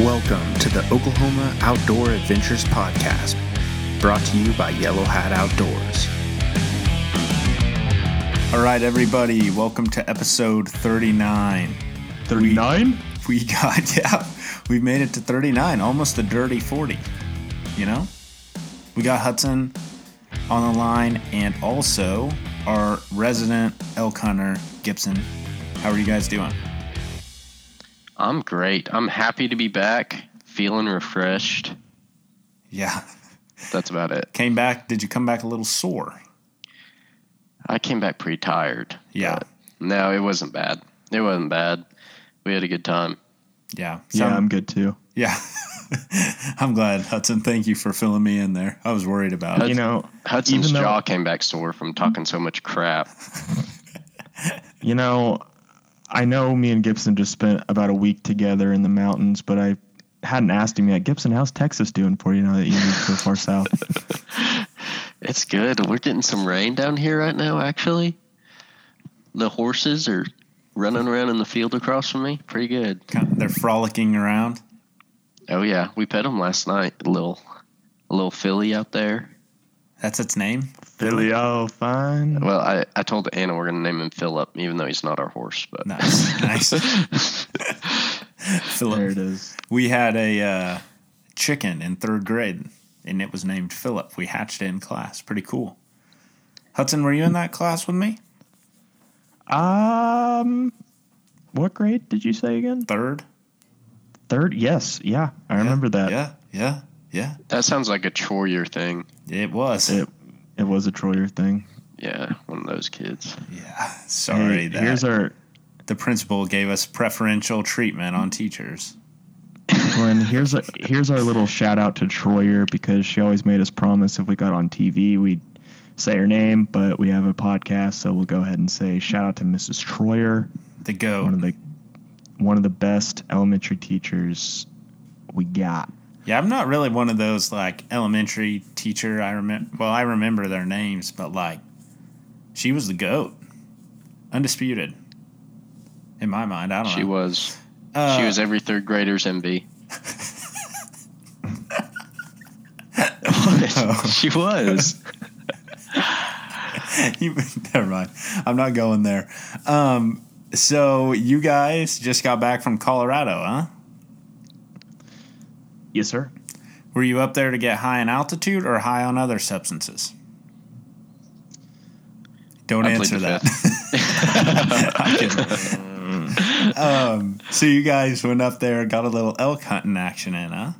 Welcome to the Oklahoma Outdoor Adventures Podcast, brought to you by Yellow Hat Outdoors. All right, everybody, welcome to episode 39. 39? We, we got, yeah, we made it to 39, almost a dirty 40. You know? We got Hudson on the line and also our resident elk hunter, Gibson. How are you guys doing? I'm great. I'm happy to be back, feeling refreshed. Yeah. That's about it. Came back, did you come back a little sore? I came back pretty tired. Yeah. No, it wasn't bad. It wasn't bad. We had a good time. Yeah. Yeah, Some- I'm good too. Yeah. I'm glad, Hudson. Thank you for filling me in there. I was worried about it. You know, Hudson's Even though- jaw came back sore from talking so much crap. you know, I know me and Gibson just spent about a week together in the mountains, but I hadn't asked him yet. Gibson, how's Texas doing for you now that you moved so far south? It's good. We're getting some rain down here right now, actually. The horses are running around in the field across from me. Pretty good. Kind of- They're frolicking around. Oh, yeah. We pet them last night. A little, a little filly out there. That's its name. Philly, oh, fine. Well, I, I told Anna we're going to name him Philip, even though he's not our horse. But Nice, nice. There it is. We had a uh, chicken in third grade, and it was named Philip. We hatched it in class. Pretty cool. Hudson, were you in that class with me? Um, what grade did you say again? Third. Third? Yes. Yeah, I remember that. Yeah, yeah, yeah. that sounds like a Troyer thing. It was. It it was a Troyer thing. Yeah, one of those kids. yeah. Sorry Hey, that here's our the principal gave us preferential treatment on teachers. Glenn, here's a here's our little shout out to Troyer because she always made us promise if we got on TV we'd say her name, but we have a podcast, so we'll go ahead and say shout out to Mrs. Troyer, The go one of the one of the best elementary teachers we got. Yeah, I'm not really one of those like elementary teacher. I remember. Well, I remember their names, but like, she was the goat, undisputed. In my mind, I don't know. She know. was Uh, she was every third grader's envy. What? She was. you, never mind. I'm not going there. Um, so you guys just got back from Colorado, huh? Yes, sir. Were you up there to get high in altitude or high on other substances? Don't I answer that. Um, so you guys went up there, got a little elk hunting action in, huh?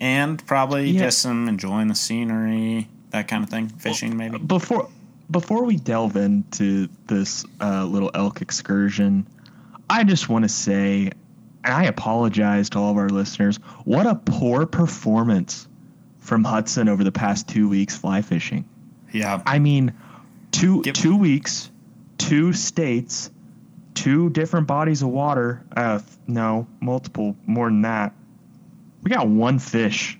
And probably Yeah. just some enjoying the scenery, that kind of thing. Fishing, maybe. Before before we delve into this uh, little elk excursion, I just want to say, and I apologize to all of our listeners. What a poor performance from Hudson over the past two weeks fly fishing. Yeah, I mean, two Give- two weeks, two states, two different bodies of water. Uh, no, multiple more than that. We got one fish.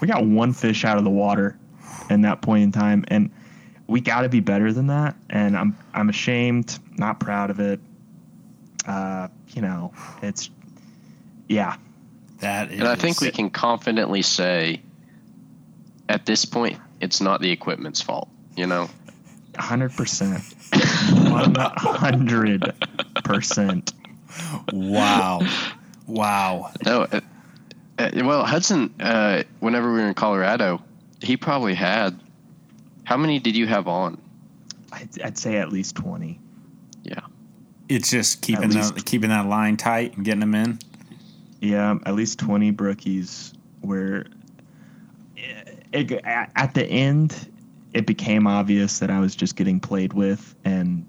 We got one fish out of the water in that point in time, and we got to be better than that. And I'm I'm ashamed, not proud of it. Uh, you know, it's yeah. that is. And I think we can confidently say at this point it's not the equipment's fault, you know. Hundred percent, one hundred percent. Wow. Wow. No, uh, uh, well, Hudson uh, whenever we were in Colorado, he probably had How many did you have on? I'd, I'd say at least twenty. Yeah. It's just keeping the, keeping that line tight and getting them in. Yeah, at least 20 brookies where it, it- at the end it became obvious that I was just getting played with and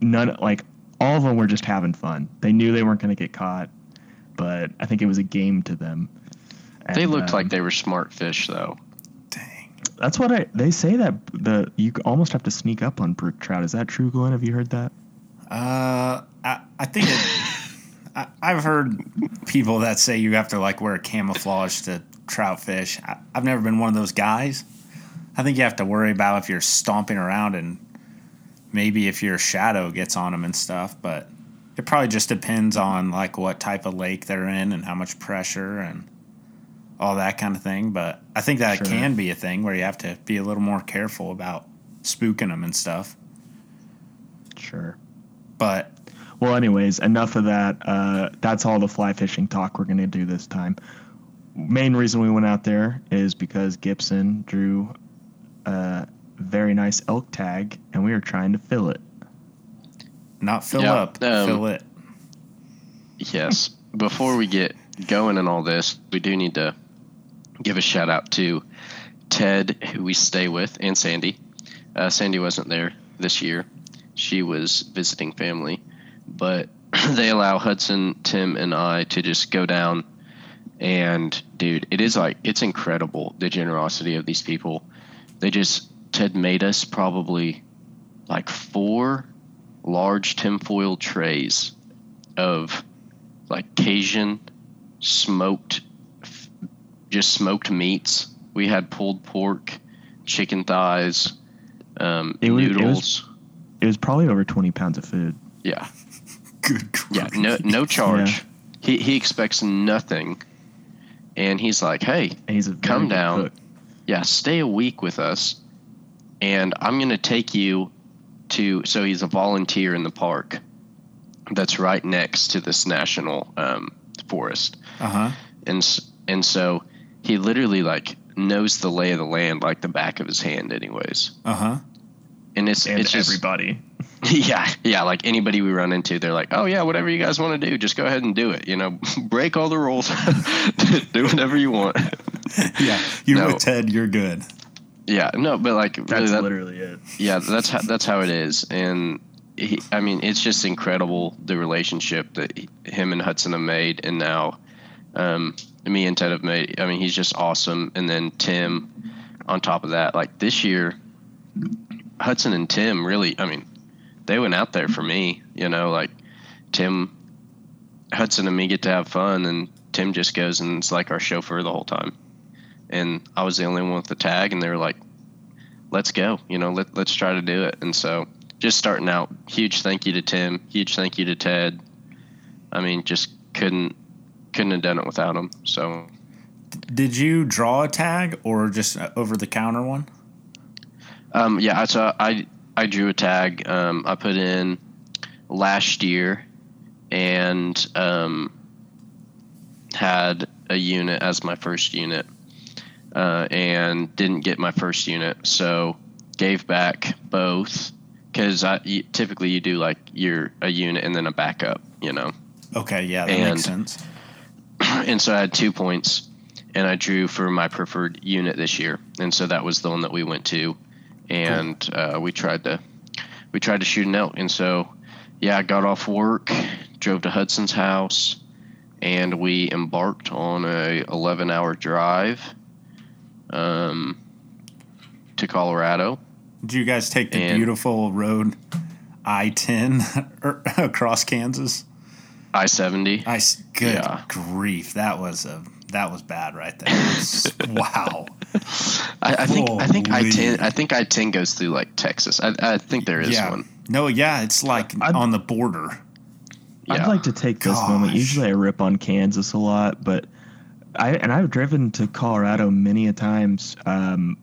none like all of them were just having fun. They knew they weren't going to get caught, but I think it was a game to them. They looked um, like they were smart fish, though. Dang. That's what I they say that the you almost have to sneak up on brook trout. Is that true, Glenn? Have you heard that? Uh, I, I think it, I, I've heard people that say you have to like wear camouflage to trout fish. I, I've never been one of those guys. I think you have to worry about if you're stomping around and maybe if your shadow gets on them and stuff. But it probably just depends on like what type of lake they're in and how much pressure and all that kind of thing. But I think that Sure. can be a thing where you have to be a little more careful about spooking them and stuff. Sure. But Well, anyways, enough of that. Uh, that's all the fly fishing talk we're going to do this time. Main reason we went out there is because Gibson drew a very nice elk tag, and we were trying to fill it. not fill Yeah, up, um, fill it. Yes. Before we get going and all this, we do need to give a shout out to Ted, who we stay with, and Sandy. Uh, Sandy wasn't there this year; she was visiting family, but they allow Hudson, Tim, and I to just go down. And dude, it is like it's incredible the generosity of these people. They just Ted made us probably like four large tinfoil trays of like Cajun smoked, just smoked meats. We had pulled pork, chicken thighs, um, It was- it was- noodles. It was probably over 20 pounds of food. yeah, Good yeah, no, no charge. Yeah. He he expects nothing, and he's like, "Hey, he's a Come down. cook. yeah, stay a week with us, and I'm going to take you to. So he's a volunteer in the park that's right next to this national um, forest, Uh huh. and and so he literally like knows the lay of the land like the back of his hand, anyways. Uh huh. And it's And it's just everybody. yeah yeah like anybody we run into, they're like, oh yeah, whatever you guys want to do, just go ahead and do it. You know, break all the rules, do whatever you want. Yeah, you're No. with Ted. You're good. Yeah, no, but like really, That's that, literally it. yeah, that's how that's how it is, and he, I mean, it's just incredible the relationship that he, him and Hudson have made, and now um, me and Ted have made. I mean, he's just awesome, and then Tim on top of that. Like this year, Hudson and Tim really, I mean, they went out there for me. You know, like Tim, Hudson and me get to have fun, and Tim just goes and it's like our chauffeur the whole time. And I was the only one with the tag, and they were like, let's go. You know, let, let's try to do it. And so just starting out, huge thank you to Tim, huge thank you to Ted. I mean, just couldn't couldn't have done it without them. So Did you draw a tag or just over the counter one? um, yeah, so I I drew a tag. Um, I put in last year and um, had a unit as my first unit uh, and didn't get my first unit, so gave back both because typically you do like your a unit and then a backup, you know. Okay, yeah, that And- makes sense. and so I had two points, and I drew for my preferred unit this year, and so that was the one that we went to, and uh, we tried to we tried to shoot an elk, and so yeah, I got off work, drove to Hudson's house, and we embarked on a 11 hour drive um, to Colorado. Do you guys take the And- beautiful road I 10 across Kansas? I 70. I good Yeah. grief, that was a that was bad right there. Wow. I, I think I think I 10 I think I 10 goes through like Texas. I, I think there is yeah. one. No, yeah, it's like I'd- on the border. Yeah. I'd like to take this moment. Usually I rip on Kansas a lot, but I and I've driven to Colorado many a times, um,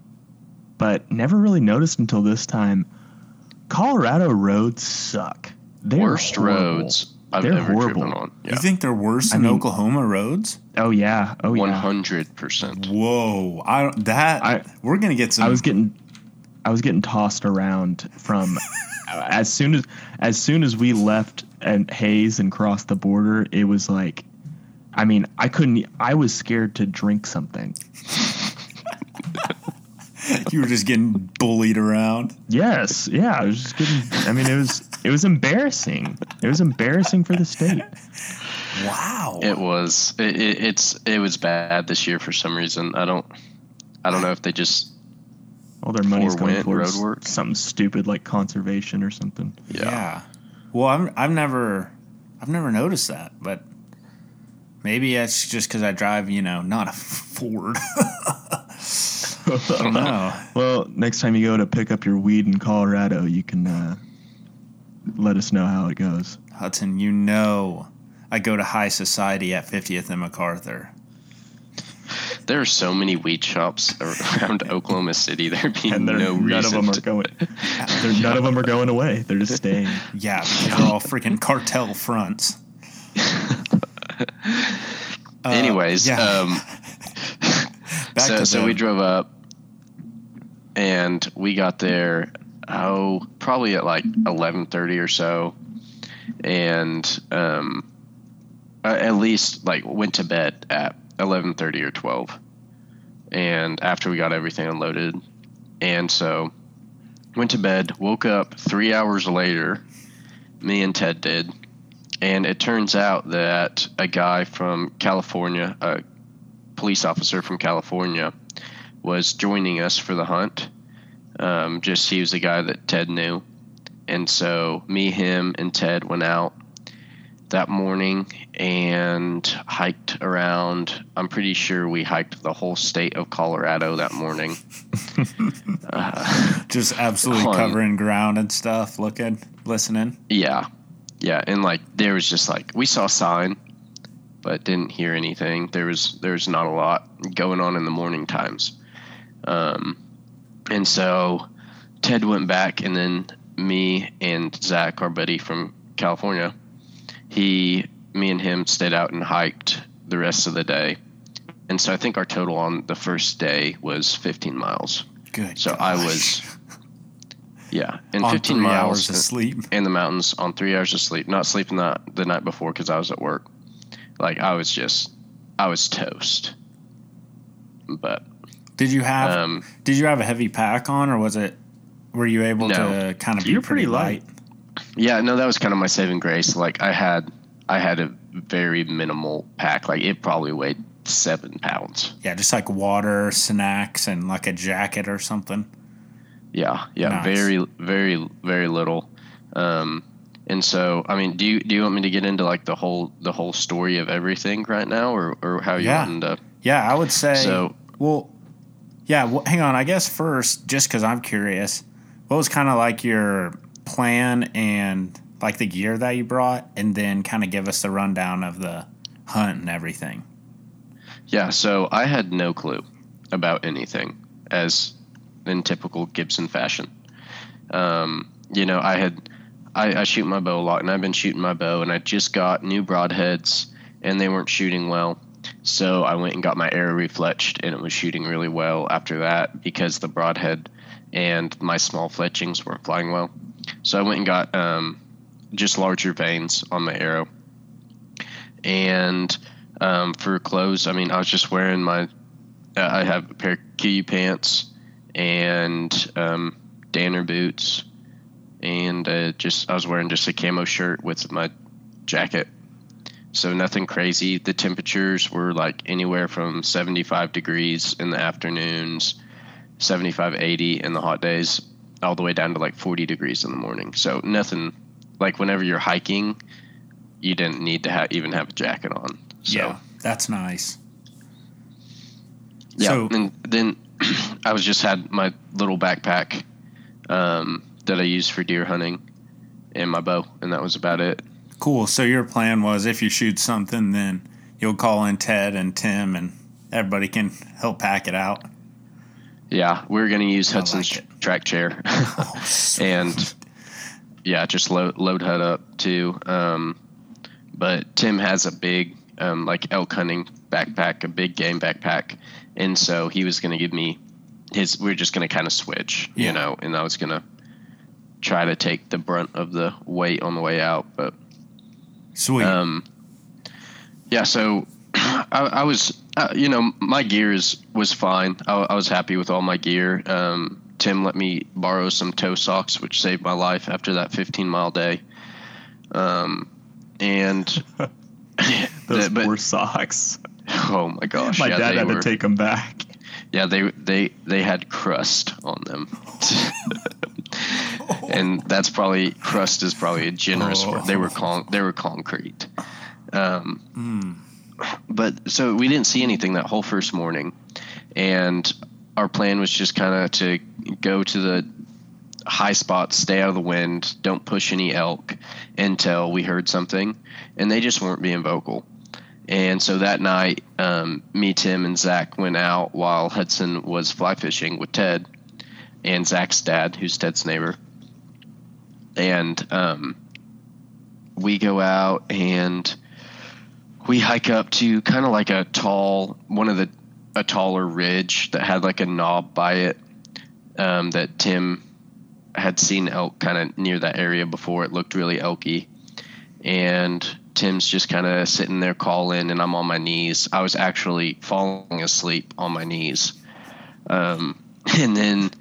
but never really noticed until this time. Colorado roads suck. They're worst horrible. roads I've They're ever horrible. driven on. Yeah. You think they're worse I than mean- Oklahoma roads? Oh yeah. Oh One yeah. hundred percent. Whoa. I don't that I- we're going to get some I was getting, I was getting tossed around from as soon as as soon as we left and Hayes and crossed the border. It was like, I mean, I couldn't. I was scared to drink something. you were just getting bullied around. Yes, yeah, I was just getting. I mean, it was it was embarrassing. It was embarrassing for the state. Wow. It was. It, it, it's. It was bad this year for some reason. I don't. I don't know if they just. All their money's For going went towards road work. something stupid like conservation or something. Yeah. Yeah. Well, I'm, I've never, I've never noticed that, but maybe it's just because I drive, you know, not a Ford. I don't know. Well, next time you go to pick up your weed in Colorado, you can uh, let us know how it goes. Hudson, you know I go to high society at 50th and MacArthur. There are so many weed shops around Oklahoma City. There be And they're, no none of reason them are to- going. They're, none of them are going away. They're just staying. Yeah, they're all freaking cartel fronts. Uh, Anyways, yeah. um, Back so to so we drove up, and we got there. Oh, probably at like eleven thirty or so, and um, at least like went to bed at eleven thirty or twelve, and after we got everything unloaded, and so went to bed. Woke up three hours later. Me and Ted did, and it turns out that a guy from California, a police officer from California, was joining us for the hunt. Um, just he was the guy that Ted knew, and so me, him, and Ted went out that morning and hiked around. I'm pretty sure we hiked the whole state of Colorado that morning. uh, just absolutely Fun. covering ground and stuff, looking, listening. Yeah, yeah, and like there was just like we saw a sign, but didn't hear anything. There was there was not a lot going on in the morning times, um, and so Ted went back, and then me and Zach, our buddy from California, he, me and him stayed out and hiked the rest of the day, and so I think our total on the first day was 15 miles. Good. So I was, yeah, and on 15 three miles hours of sleep. in the mountains on three hours of sleep. Not sleeping that the night before because I was at work. Like I was just, I was toast. But Did you have um, Did you have a heavy pack on, or was it? Were you able No. to kind of be You're pretty, pretty light. light? yeah, no, that was kind of my saving grace. Like I had, I had a very minimal pack. Like it probably weighed seven pounds. Yeah, just like water, snacks, and like a jacket or something. Yeah, yeah, Nice. very, very, very little. Um, and so, I mean, do you do you want me to get into like the whole the whole story of everything right now, or or how you Yeah. wanting to? Yeah, I would say. So- well, yeah. Well, hang on. I guess first, just because I'm curious, what was kind of like your plan and like the gear that you brought, and then kind of give us the rundown of the hunt and everything. Yeah, so I had no clue about anything, as in typical Gibson fashion. Um, you know, I had I, I shoot my bow a lot, and I've been shooting my bow, and I just got new broadheads, and they weren't shooting well. So I went and got my arrow refletched, and it was shooting really well after that because the broadhead and my small fletchings weren't flying well. So I went and got um, just larger vanes on my arrow, and um, for clothes, I mean, I was just wearing my. Uh, I have a pair of KUIU pants and um, Danner boots, and uh, just I was wearing just a camo shirt with my jacket. So nothing crazy. The temperatures were like anywhere from 75 degrees in the afternoons, 75, 80 in the hot days, all the way down to like 40 degrees in the morning. So nothing like whenever you're hiking, you didn't need to ha- even have a jacket on. So, yeah, that's nice. Yeah, So- and then I was just had my little backpack um, that I use for deer hunting and my bow, and that was about it. Cool. So your plan was if you shoot something, then you'll call in Ted and Tim, and everybody can help pack it out. Yeah, we are gonna use Hudson's like track chair, Oh, and yeah, just load load Hud up too. Um, but Tim has a big um, like elk hunting backpack, a big game backpack, and so he was gonna give me his. We are just gonna kind of switch, Yeah. you know, and I was gonna try to take the brunt of the weight on the way out, but. Sweet. Um, yeah, so I, I was, uh, you know, my gear is was fine. I, I was happy with all my gear. Um, Tim let me borrow some toe socks, which saved my life after that 15 mile day. Um, and Those the- but- poor socks. oh my gosh, My yeah, dad had were, to take them back. yeah, they they they had crust on them. and that's probably crust is probably a generous word. They were con- they were concrete. Um, Mm. but so we didn't see anything that whole first morning, and our plan was just kind of to go to the high spots, stay out of the wind, don't push any elk until we heard something, and they just weren't being vocal. And so that night, um, me, Tim, and Zach went out while Hudson was fly fishing with Ted and Zach's dad, who's Ted's neighbor. And um, we go out and we hike up to kind of like a tall, one of the a taller ridge that had like a knob by it um, that Tim had seen elk kind of near that area before. It looked really elky, and Tim's just kind of sitting there calling, and I'm on my knees. I was actually falling asleep on my knees, um, and then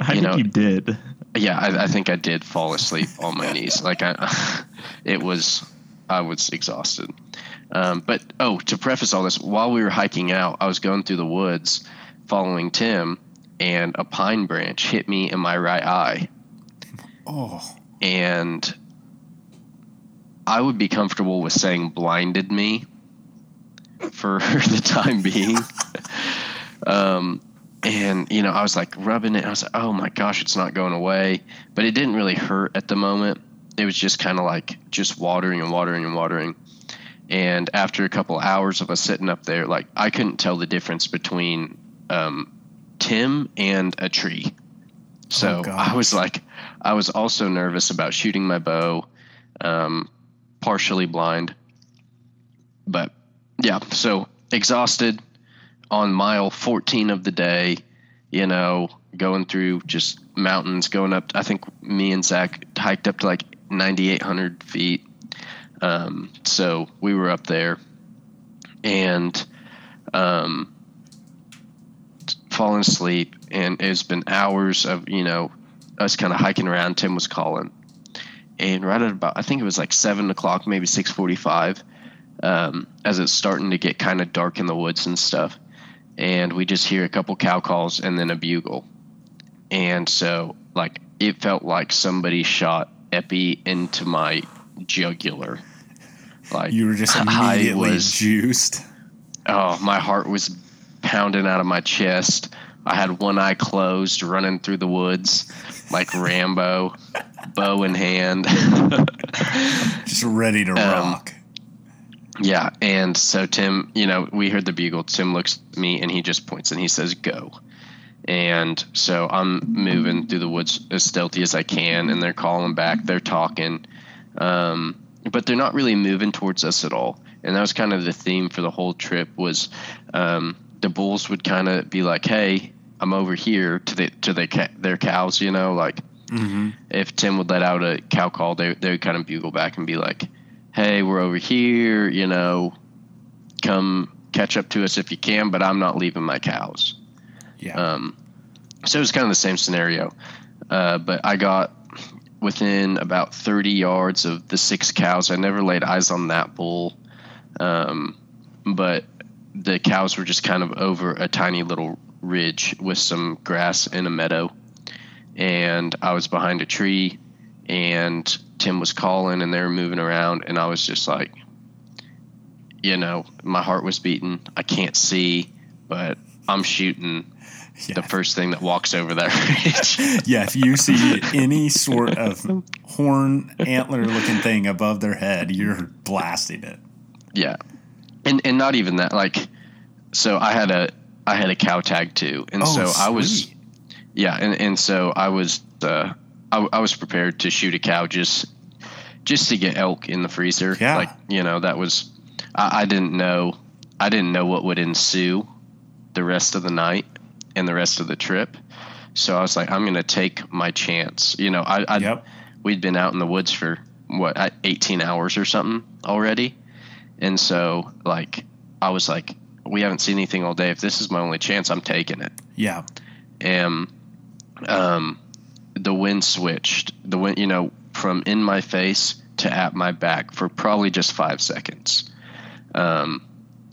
I You think know- you did. Yeah, I, I think I did fall asleep on my knees. Like I, it was, I was exhausted. Um, but oh, to preface all this, while we were hiking out, I was going through the woods, following Tim, and a pine branch hit me in my right eye, Oh, and I would be comfortable with saying blinded me for the time being. um, and you know, I was like rubbing it. I was like, "Oh my gosh, it's not going away." But it didn't really hurt at the moment. It was just kind of like just watering and watering and watering. And after a couple hours of us sitting up there, like I couldn't tell the difference between um, Tim and a tree. So Oh. I was like, I was also nervous about shooting my bow, um, partially blind. But yeah, so exhausted on mile 14 of the day, you know, going through just mountains, going up. I think me and Zach hiked up to like 9,800 feet. Um, so we were up there and um, falling asleep. And it's been hours of, you know, us kind of hiking around. Tim was calling. And right at about, I think it was like 7 o'clock, maybe 645, um, as it's starting to get kind of dark in the woods and stuff. And we just hear a couple cow calls and then a bugle. And so, like, it felt like somebody shot Epi into my jugular. Like, you were just I immediately was- juiced. oh, my heart was pounding out of my chest. I had one eye closed, running through the woods like Rambo, bow in hand. Just ready to Um, rock. Yeah, and so Tim, you know, we heard the bugle. Tim looks at me and he just points and he says, "Go." And so I'm moving through the woods as stealthy as I can, and they're calling back. They're talking, um, but they're not really moving towards us at all. And that was kind of the theme for the whole trip. Was um, the bulls would kind of be like, "Hey, I'm over here," to the to their ca- their cows, you know, like hmm if Tim would let out a cow call, they they would kind of bugle back and be like, "Hey, we're over here, you know, come catch up to us if you can, but I'm not leaving my cows." Yeah. Um, so it was kind of the same scenario, uh, but I got within about 30 yards of the six cows. I never laid eyes on that bull, um, but the cows were just kind of over a tiny little ridge with some grass in a meadow. And I was behind a tree, and Tim was calling, and they were moving around, and I was just like, you know, my heart was beating. I can't see, but I'm shooting yeah. the first thing that walks over that ridge. yeah, if you see any sort of horn antler looking thing above their head, you're blasting it. yeah, and and not even that. Like, so I had a I had a cow tag too, and so I was yeah, and and so I was uh, I, I was prepared to shoot a cow just just to get elk in the freezer. Yeah. like you know that was I, I didn't know I didn't know what would ensue the rest of the night and the rest of the trip. So I was like, I'm gonna take my chance. You know, I, I Yep. we'd been out in the woods for what uh, 18 hours or something already and so like i was like we haven't seen anything all day if this is my only chance i'm taking it Yeah. and um the wind switched the wind you know from in my face to at my back for probably just five seconds. Um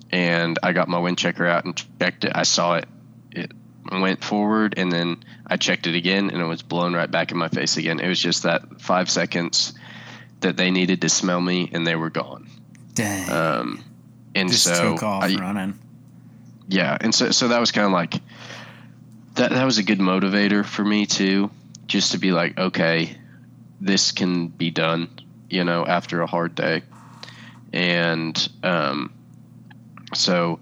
and i got my wind checker out and checked it. I saw it. It went forward and then i checked it again and it was blown right back in my face again. It was just that five seconds that they needed to smell me and they were gone. Dang. um and Just so took off I, running. yeah and so so that was kind of like that that was a good motivator for me too just to be like, okay, this can be done, you know, after a hard day. And um, so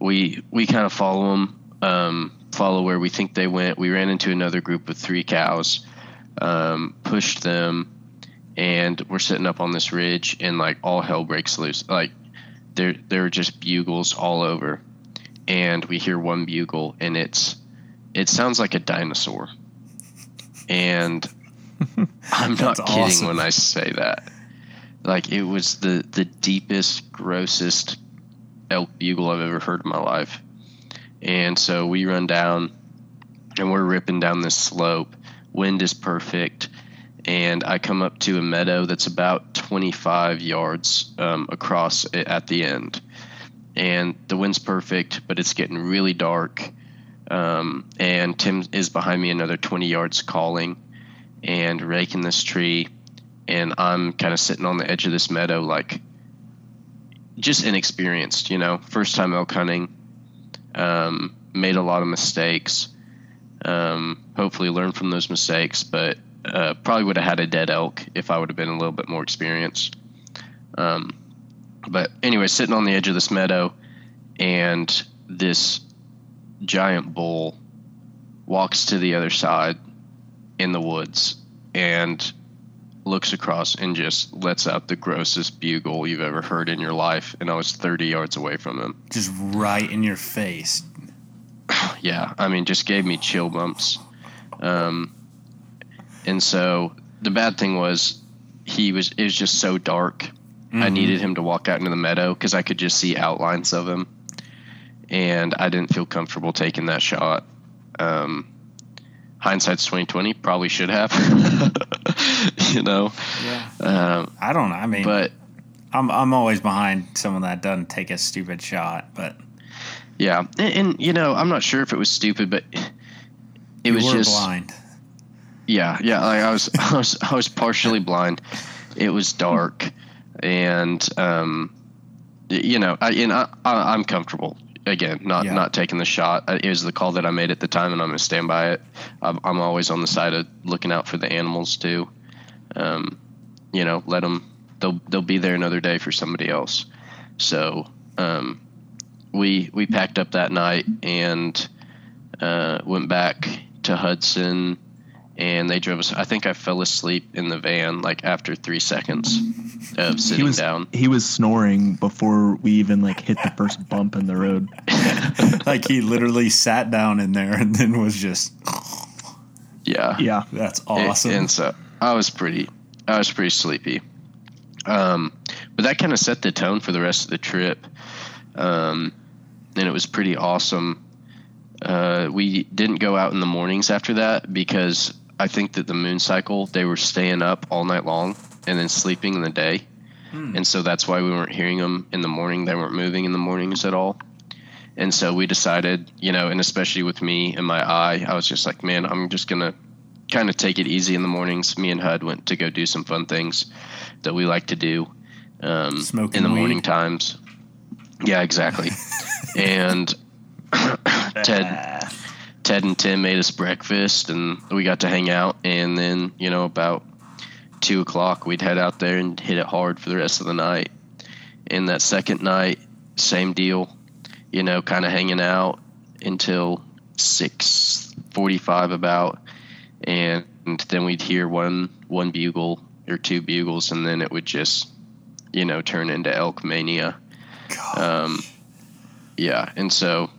we we kind of follow them, um, follow where we think they went. We ran into another group of three cows, um, pushed them, and we're sitting up on this ridge, and like all hell breaks loose. Like there there are just bugles all over, and we hear one bugle, and it's it sounds like a dinosaur, and I'm not kidding awesome. when I say that. Like it was the the deepest, grossest elk bugle I've ever heard in my life. And so we run down and we're ripping down this slope. Wind is perfect. And I come up to a meadow that's about 25 yards um, across at the end. And the wind's perfect, but it's getting really dark. Um, and Tim is behind me another 20 yards calling and raking this tree. And I'm kind of sitting on the edge of this meadow, like just inexperienced, you know, first time elk hunting, um, made a lot of mistakes. Um, hopefully, learned from those mistakes, but uh, probably would have had a dead elk if I would have been a little bit more experienced. Um, but anyway, sitting on the edge of this meadow, and this giant bull walks to the other side in the woods and looks across and just lets out the grossest bugle you've ever heard in your life. And I was 30 yards away from him. Just right in your face. Yeah, I mean, just gave me chill bumps. Um, and so the bad thing was he was it was just so dark. I Mhm. needed him to walk out into the meadow because I could just see outlines of him, and I didn't feel comfortable taking that shot. Um, hindsight's twenty twenty. Probably should have, you know. Yeah. Um, I don't know. I mean, but I'm I'm always behind someone that doesn't take a stupid shot, but yeah, and, and you know, I'm not sure if it was stupid, but it you was were just blind. Yeah, yeah. Like I was, I was, I was partially blind. It was dark, and um, you know, I, and I, I, I'm comfortable. Again, not Yeah. not taking the shot. Uh, It was the call that I made at the time, and I'm gonna stand by it. I'm, I'm always on the side of looking out for the animals too. Um, you know, let them. They'll they'll be there another day for somebody else. So um, we we packed up that night and uh, went back to Hudson and they drove us. I think I fell asleep in the van like after three seconds of He sitting was down. he was snoring before we even like hit the first bump in the road. like he literally sat down in there and then was just Yeah, Yeah, that's It- awesome. and so I was pretty, I was pretty sleepy. Um, but that kind of set the tone for the rest of the trip, um, and it was pretty awesome. Uh, we didn't go out in the mornings after that because I think that the moon cycle they were staying up all night long and then sleeping in the day, and so that's why we weren't hearing them in the morning. They weren't moving in the mornings at all. And so we decided, you know, and especially with me and my eye, I was just like, man, I'm just gonna kind of take it easy in the mornings. Me and Hud went to go do some fun things that we like to do um, Smoking in the weed. morning times. Yeah, exactly. and Ted, Ted and Tim made us breakfast, and we got to hang out. And then, you know, about two o'clock, we'd head out there and hit it hard for the rest of the night. And that second night, same deal. You know, kind of hanging out until six forty-five about, and then we'd hear one one bugle or two bugles, and then it would just, you know, turn into elk mania. God, Um, yeah, and so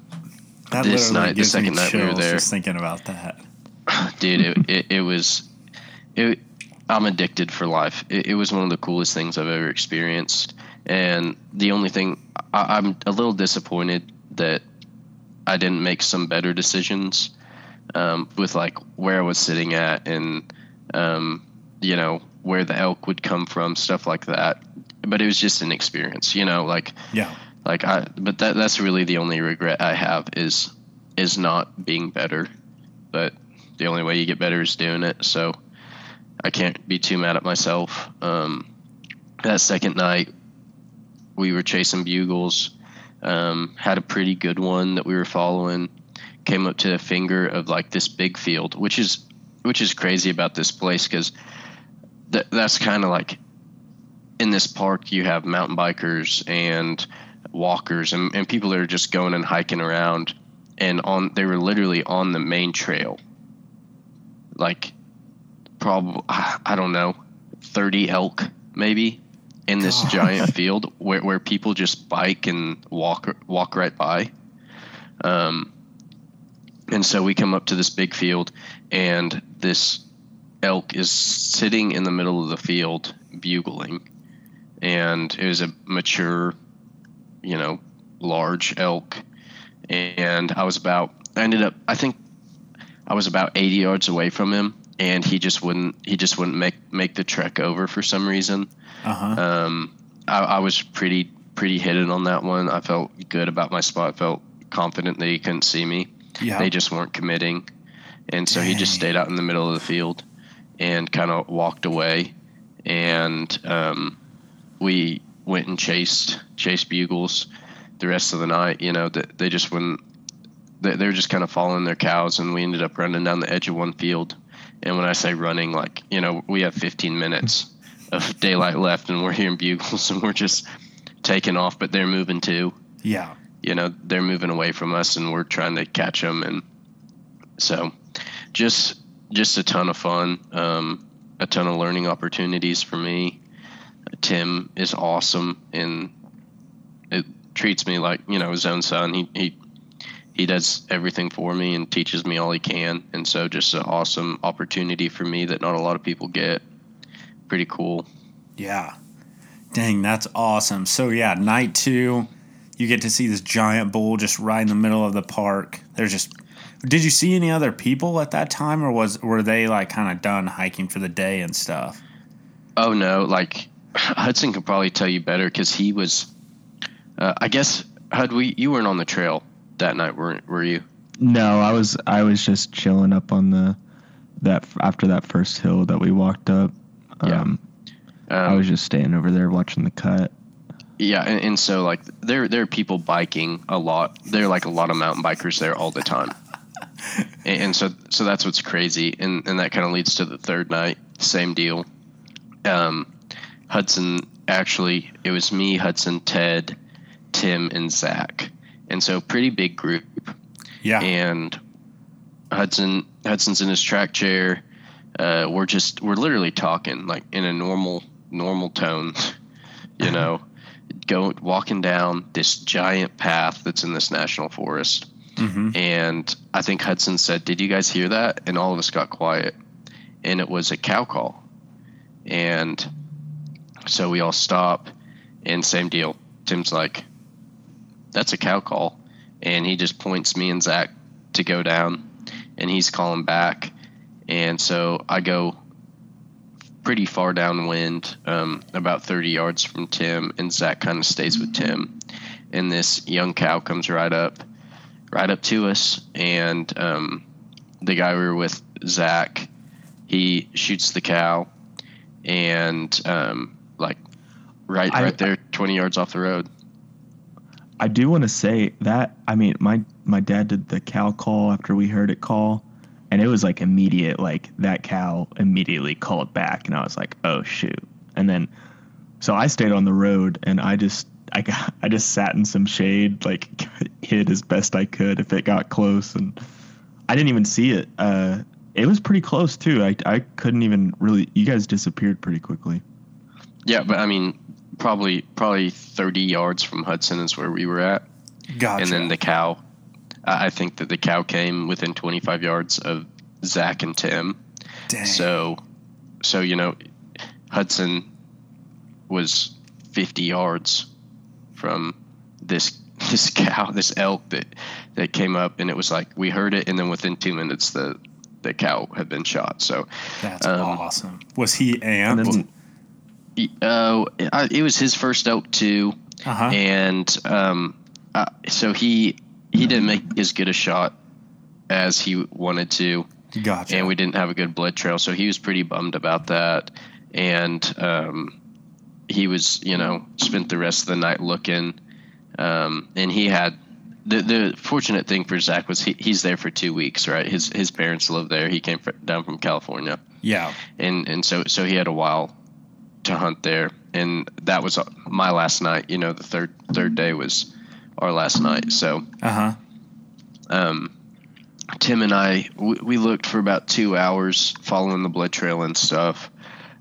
that this night, the second night we were there. just thinking about that. dude it, it, it was it, i'm addicted for life it, it was one of the coolest things i've ever experienced and the only thing I, i'm a little disappointed that i didn't make some better decisions um, with like where i was sitting at and um, you know where the elk would come from stuff like that but it was just an experience you know like Yeah, like i but that that's really the only regret i have is is not being better. But the only way you get better is doing it. So i can't be too mad at myself. Um, that second night we were chasing bugles. Um, had a pretty good one that we were following. Came up to a finger of like this big field which is which is crazy about this place because th- that's kind of like in this park you have mountain bikers and walkers and, and people that are just going and hiking around and on they were literally on the main trail. Like probably i don't know 30 elk maybe in this God. giant field where, where people just bike and walk walk right by. Um, and so we come up to this big field and this elk is sitting in the middle of the field bugling. And it was a mature you know large elk. And i was about i ended up i think i was about 80 yards away from him and he just wouldn't he just wouldn't make make the trek over for some reason. Uh huh. um, I, I was pretty pretty hidden on that one. I felt good about my spot felt confident that he couldn't see me. Yeah. they just weren't committing. And so he just stayed out in the middle of the field and kind of walked away. And um, we went and chased chased bugles the rest of the night you know that they just wouldn't they, they were just kind of following their cows and we ended up running down the edge of one field. And when i say running like you know we have 15 minutes of daylight left and we're hearing bugles and we're just taking off but they're moving too. Yeah. you know they're moving away from us and we're trying to catch them and so just just a ton of fun um, a ton of learning opportunities for me tim is awesome and it treats me like you know his own son he he he does everything for me and teaches me all he can and so just an awesome opportunity for me that not a lot of people get pretty cool Yeah. Dang, that's awesome. So yeah, night two, you get to see this giant bull just right in the middle of the park. There's just did you see any other people at that time or was were they like kind of done hiking for the day and stuff? Oh no, like Hudson could probably tell you better because he was. Uh, I guess Hud, we you weren't on the trail that night, weren't were you? No, I was I was just chilling up on the that after that first hill that we walked up. Yeah. Um, Um, I was just staying over there watching the cut. yeah, and, and so like there there are people biking a lot. There are like a lot of mountain bikers there all the time, and, and so so that's what's crazy, and and that kind of leads to the third night. Same deal. Um, Hudson actually it was me, Hudson, Ted, Tim, and Zach, and so pretty big group. Yeah. and Hudson Hudson's in his track chair. Uh, we're just we're literally talking like in a normal normal tone, you know, go walking down this giant path that's in this national forest. hmm And I think Hudson said, "Did you guys hear that?" And all of us got quiet, and it was a cow call. And so we all stop, and same deal. Tim's like, "That's a cow call," and he just points me and Zach to go down, and he's calling back, and so I go pretty far downwind, um, about 30 yards from Tim, and Zach kind of stays with Tim, and this young cow comes right up, right up to us, and um, the guy we were with, Zach, he shoots the cow, and um, right I- right there, 20 yards off the road. I do want to say that I mean my my dad did the cow call after we heard it call, and it was like immediate. Like that cow immediately called back, and I was like, oh shoot. And then, so I stayed on the road, and I just I got I just sat in some shade, like hid as best I could if it got close, and I didn't even see it. Uh, it was pretty close too. I I couldn't even really. You guys disappeared pretty quickly. Yeah, but I mean, probably probably 30 yards from Hudson is where we were at. Gotcha. and then the cow i I think that the cow came within 25 yards of zach and tim Dang. so so you know hudson was 50 yards from this this cow this elk that that came up and it was like we heard it and then within two minutes the the cow had been shot so that's um, awesome. Was he And amped? Uh, it was his first elk too Uh huh. and um, uh, so he he didn't make as good a shot as he wanted to, Gotcha. and we didn't have a good blood trail, so he was pretty bummed about that. And um, he was, you know, spent the rest of the night looking, um, and he had the the fortunate thing for Zach was he, he's there for two weeks, right? His his parents live there. He came down from California, Yeah. and and so so he had a while to hunt there, and that was my last night. You know, the third third day was our last night. So Uh huh. um, Tim and I we, we looked for about two hours following the blood trail and stuff,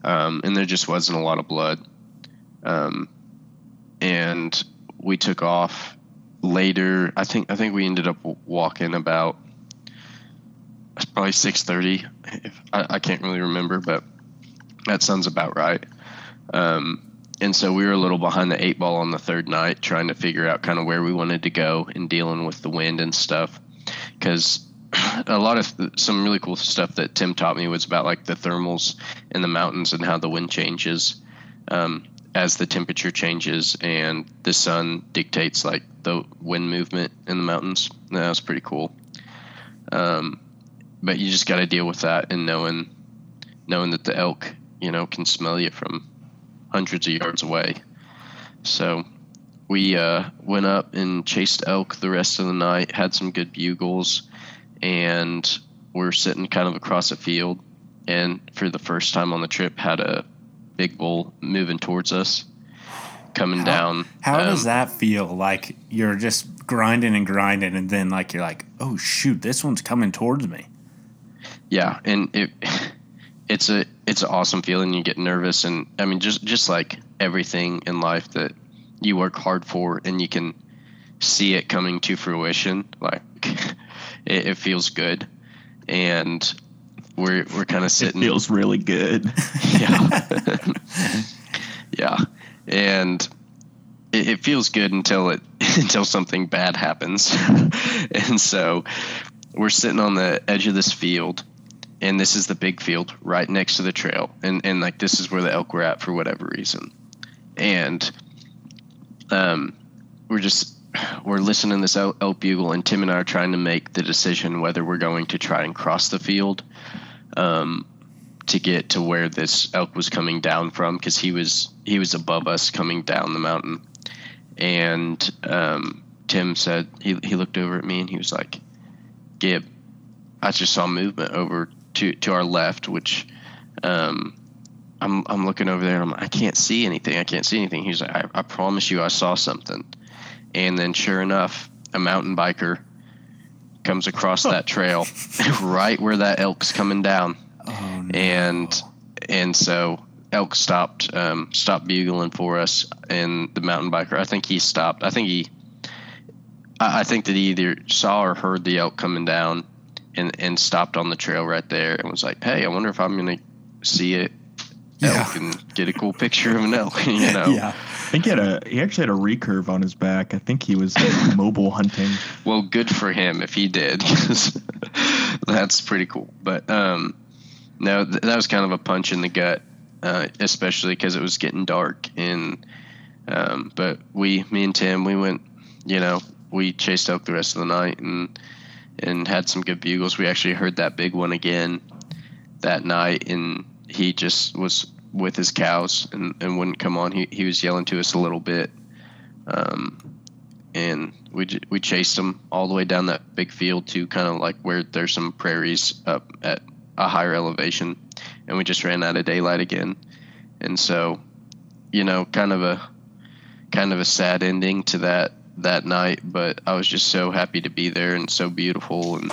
um, and there just wasn't a lot of blood. Um, and we took off later. I think I think we ended up walking about probably six thirty. I, I can't really remember, but that sounds about right. Um, and so we were a little behind the eight ball on the third night, trying to figure out kind of where we wanted to go and dealing with the wind and stuff. Because a lot of th- some really cool stuff that Tim taught me was about like the thermals in the mountains and how the wind changes um, as the temperature changes and the sun dictates like the wind movement in the mountains. And that was pretty cool. Um, but you just got to deal with that and knowing knowing that the elk, you know, can smell you from hundreds of yards away. So we uh, went up and chased elk the rest of the night, had some good bugles, and we're sitting kind of across a field. And for the first time on the trip, had a big bull moving towards us, coming down. How Um, does that feel? Like you're just grinding and grinding, and then like you're like, oh shoot, this one's coming towards me. yeah and it it's a it's an awesome feeling you get nervous and i mean just just like everything in life that you work hard for and you can see it coming to fruition like it, it feels good and we're we're kind of sitting. It feels really good. yeah yeah and it, it feels good until it until something bad happens and so we're sitting on the edge of this field and this is the big field right next to the trail. And and like this is where the elk were at for whatever reason. And um we're just we're listening to this elk, bugle and tim and i are trying to make the decision whether we're going to try and cross the field um to get to where this elk was coming down from because he was he was above us coming down the mountain. And um tim said he, he looked over at me and he was like gib i just saw movement over to to our left which um i'm i'm looking over there and i'm like, i can't see anything. I can't see anything. He's like i, I promise you i saw something. And then sure enough a mountain biker comes across that trail right where that elk's coming down. Oh no. and and so elk stopped um, stopped bugling for us and the mountain biker i think he stopped. I think he i, I think that he either saw or heard the elk coming down and and stopped on the trail right there and was like hey i wonder if i'm gonna see it elk and get a cool picture of an elk you know yeah. I think he had a he actually had a recurve on his back. I think he was mobile hunting. Well, good for him if he did. that's pretty cool. But um, no, th- that was kind of a punch in the gut, uh, especially because it was getting dark. And um, but we, me and Tim, we went, you know, we chased elk the rest of the night and and had some good bugles. We actually heard that big one again that night, and he just was with his cows and, and wouldn't come on. He he was yelling to us a little bit. Um, and we we chased him all the way down that big field to kind of like where there's some prairies up at a higher elevation, and we just ran out of daylight again, and so, you know, kind of a kind of a sad ending to that that night, but I was just so happy to be there and so beautiful, and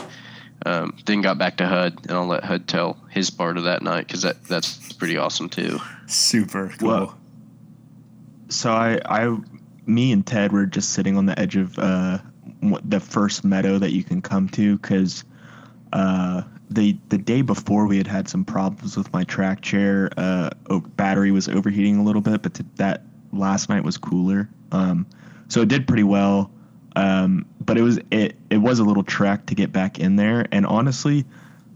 um, then got back to Hud, and I'll let Hud tell his part of that night because that that's pretty awesome too. Super cool. Well- So I I me and Ted were just sitting on the edge of uh, the first meadow that you can come to because uh, the the day before we had had some problems with my track chair. Uh, o- battery was overheating a little bit, but t- that last night was cooler. Um, so it did pretty well. Um, but it was it it was a little trek to get back in there, and honestly,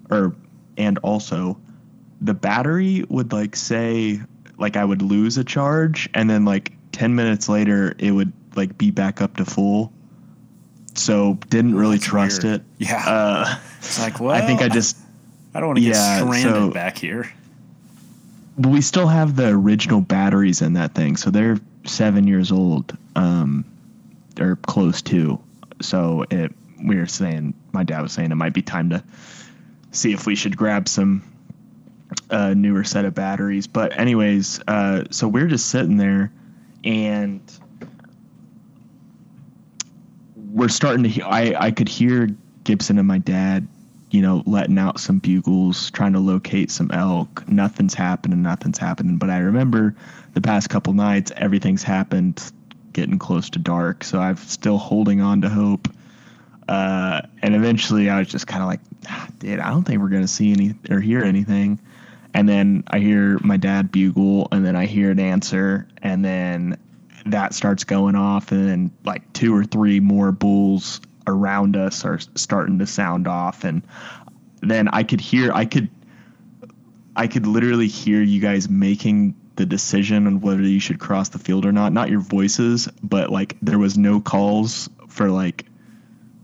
or and also, the battery would like say like I would lose a charge, and then like ten minutes later it would like be back up to full. So didn't really That's trust weird. it. Yeah. Uh, it's like, well, I think I just I don't want to get stranded so- back here. But we still have the original batteries in that thing, so they're seven years old, um, or close to. so it we were saying my dad was saying it might be time to see if we should grab some uh, newer set of batteries. But anyways, uh, so we're just sitting there, and we're starting to. Hear, I I could hear Gibson and my dad, you know, letting out some bugles, trying to locate some elk. Nothing's happening. Nothing's happening. But I remember the past couple nights, everything's happened, getting close to dark. So I'm still holding on to hope. Uh, and eventually, I was just kind of like, ah, dude, I don't think we're gonna see any or hear anything. And then I hear my dad bugle, and then I hear an answer, and then that starts going off, and then like two or three more bulls around us are starting to sound off, and then I could hear, I could, I could literally hear you guys making the decision on whether you should cross the field or not. Not your voices, but like there was no calls for like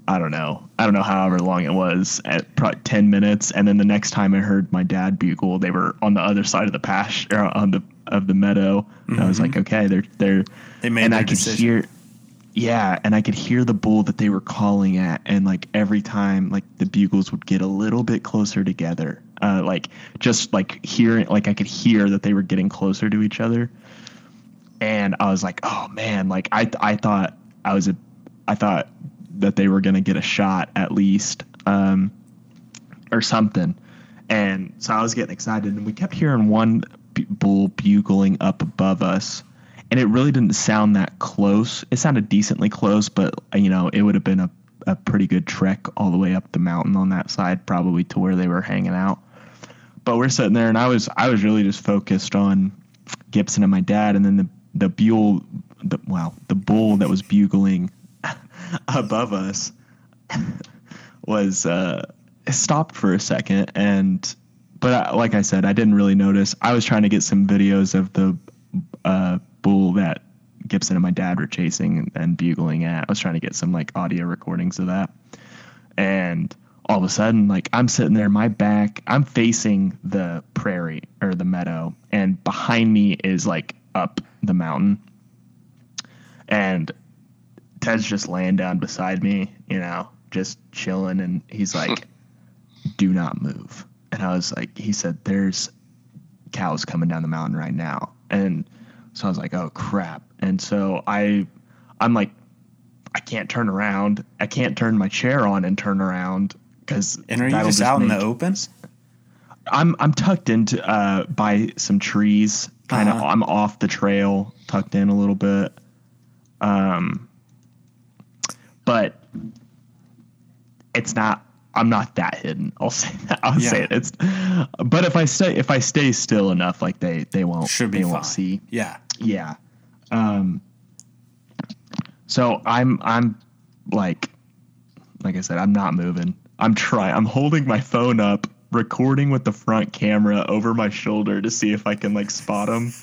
I don't know. I don't know however long it was at probably 10 minutes. And then the next time I heard my dad bugle, they were on the other side of the pasture on the, of the meadow. And I was like, mm-hmm. okay, they're, they're, They made and I could decision. hear, yeah. And I could hear the bull that they were calling at. And like every time like the bugles would get a little bit closer together, uh, like just like hearing, like I could hear that they were getting closer to each other. And I was like, oh man, like I, I thought I was a, I thought that they were to get a shot at least um, or something. And so I was getting excited, and we kept hearing one bull bugling up above us, and it really didn't sound that close. It sounded decently close, but you know, it would have been a, a pretty good trek all the way up the mountain on that side, probably to where they were hanging out. But we're sitting there, and I was I was really just focused on Gibson and my dad, and then the the bull, the wow, the bull that was bugling above us was uh, stopped for a second, and but I, like I said, I didn't really notice. I was trying to get some videos of the uh, bull that Gibson and my dad were chasing and, and bugling at. I was trying to get some like audio recordings of that, and all of a sudden, like I'm sitting there, my back, I'm facing the prairie or the meadow, and behind me is like up the mountain, and Ted's just laying down beside me, you know, just chilling, and he's like, "Do not move." And I was like, he said, "There's cows coming down the mountain right now," and so I was like, "Oh crap!" And so I, I'm like, I can't turn around. I can't turn my chair on and turn around because And are you just out in the open? I'm I'm tucked into uh by some trees. Kind of Uh-huh. I'm off the trail, tucked in a little bit. Um but it's not I'm not that hidden. I'll say that. I'll say it. It's but if I stay if I stay still enough like they they won't Should be they fine. won't see. Yeah. Yeah. Um so I'm I'm like like I said, I'm not moving. I'm trying I'm holding my phone up, recording with the front camera over my shoulder to see if I can like spot him.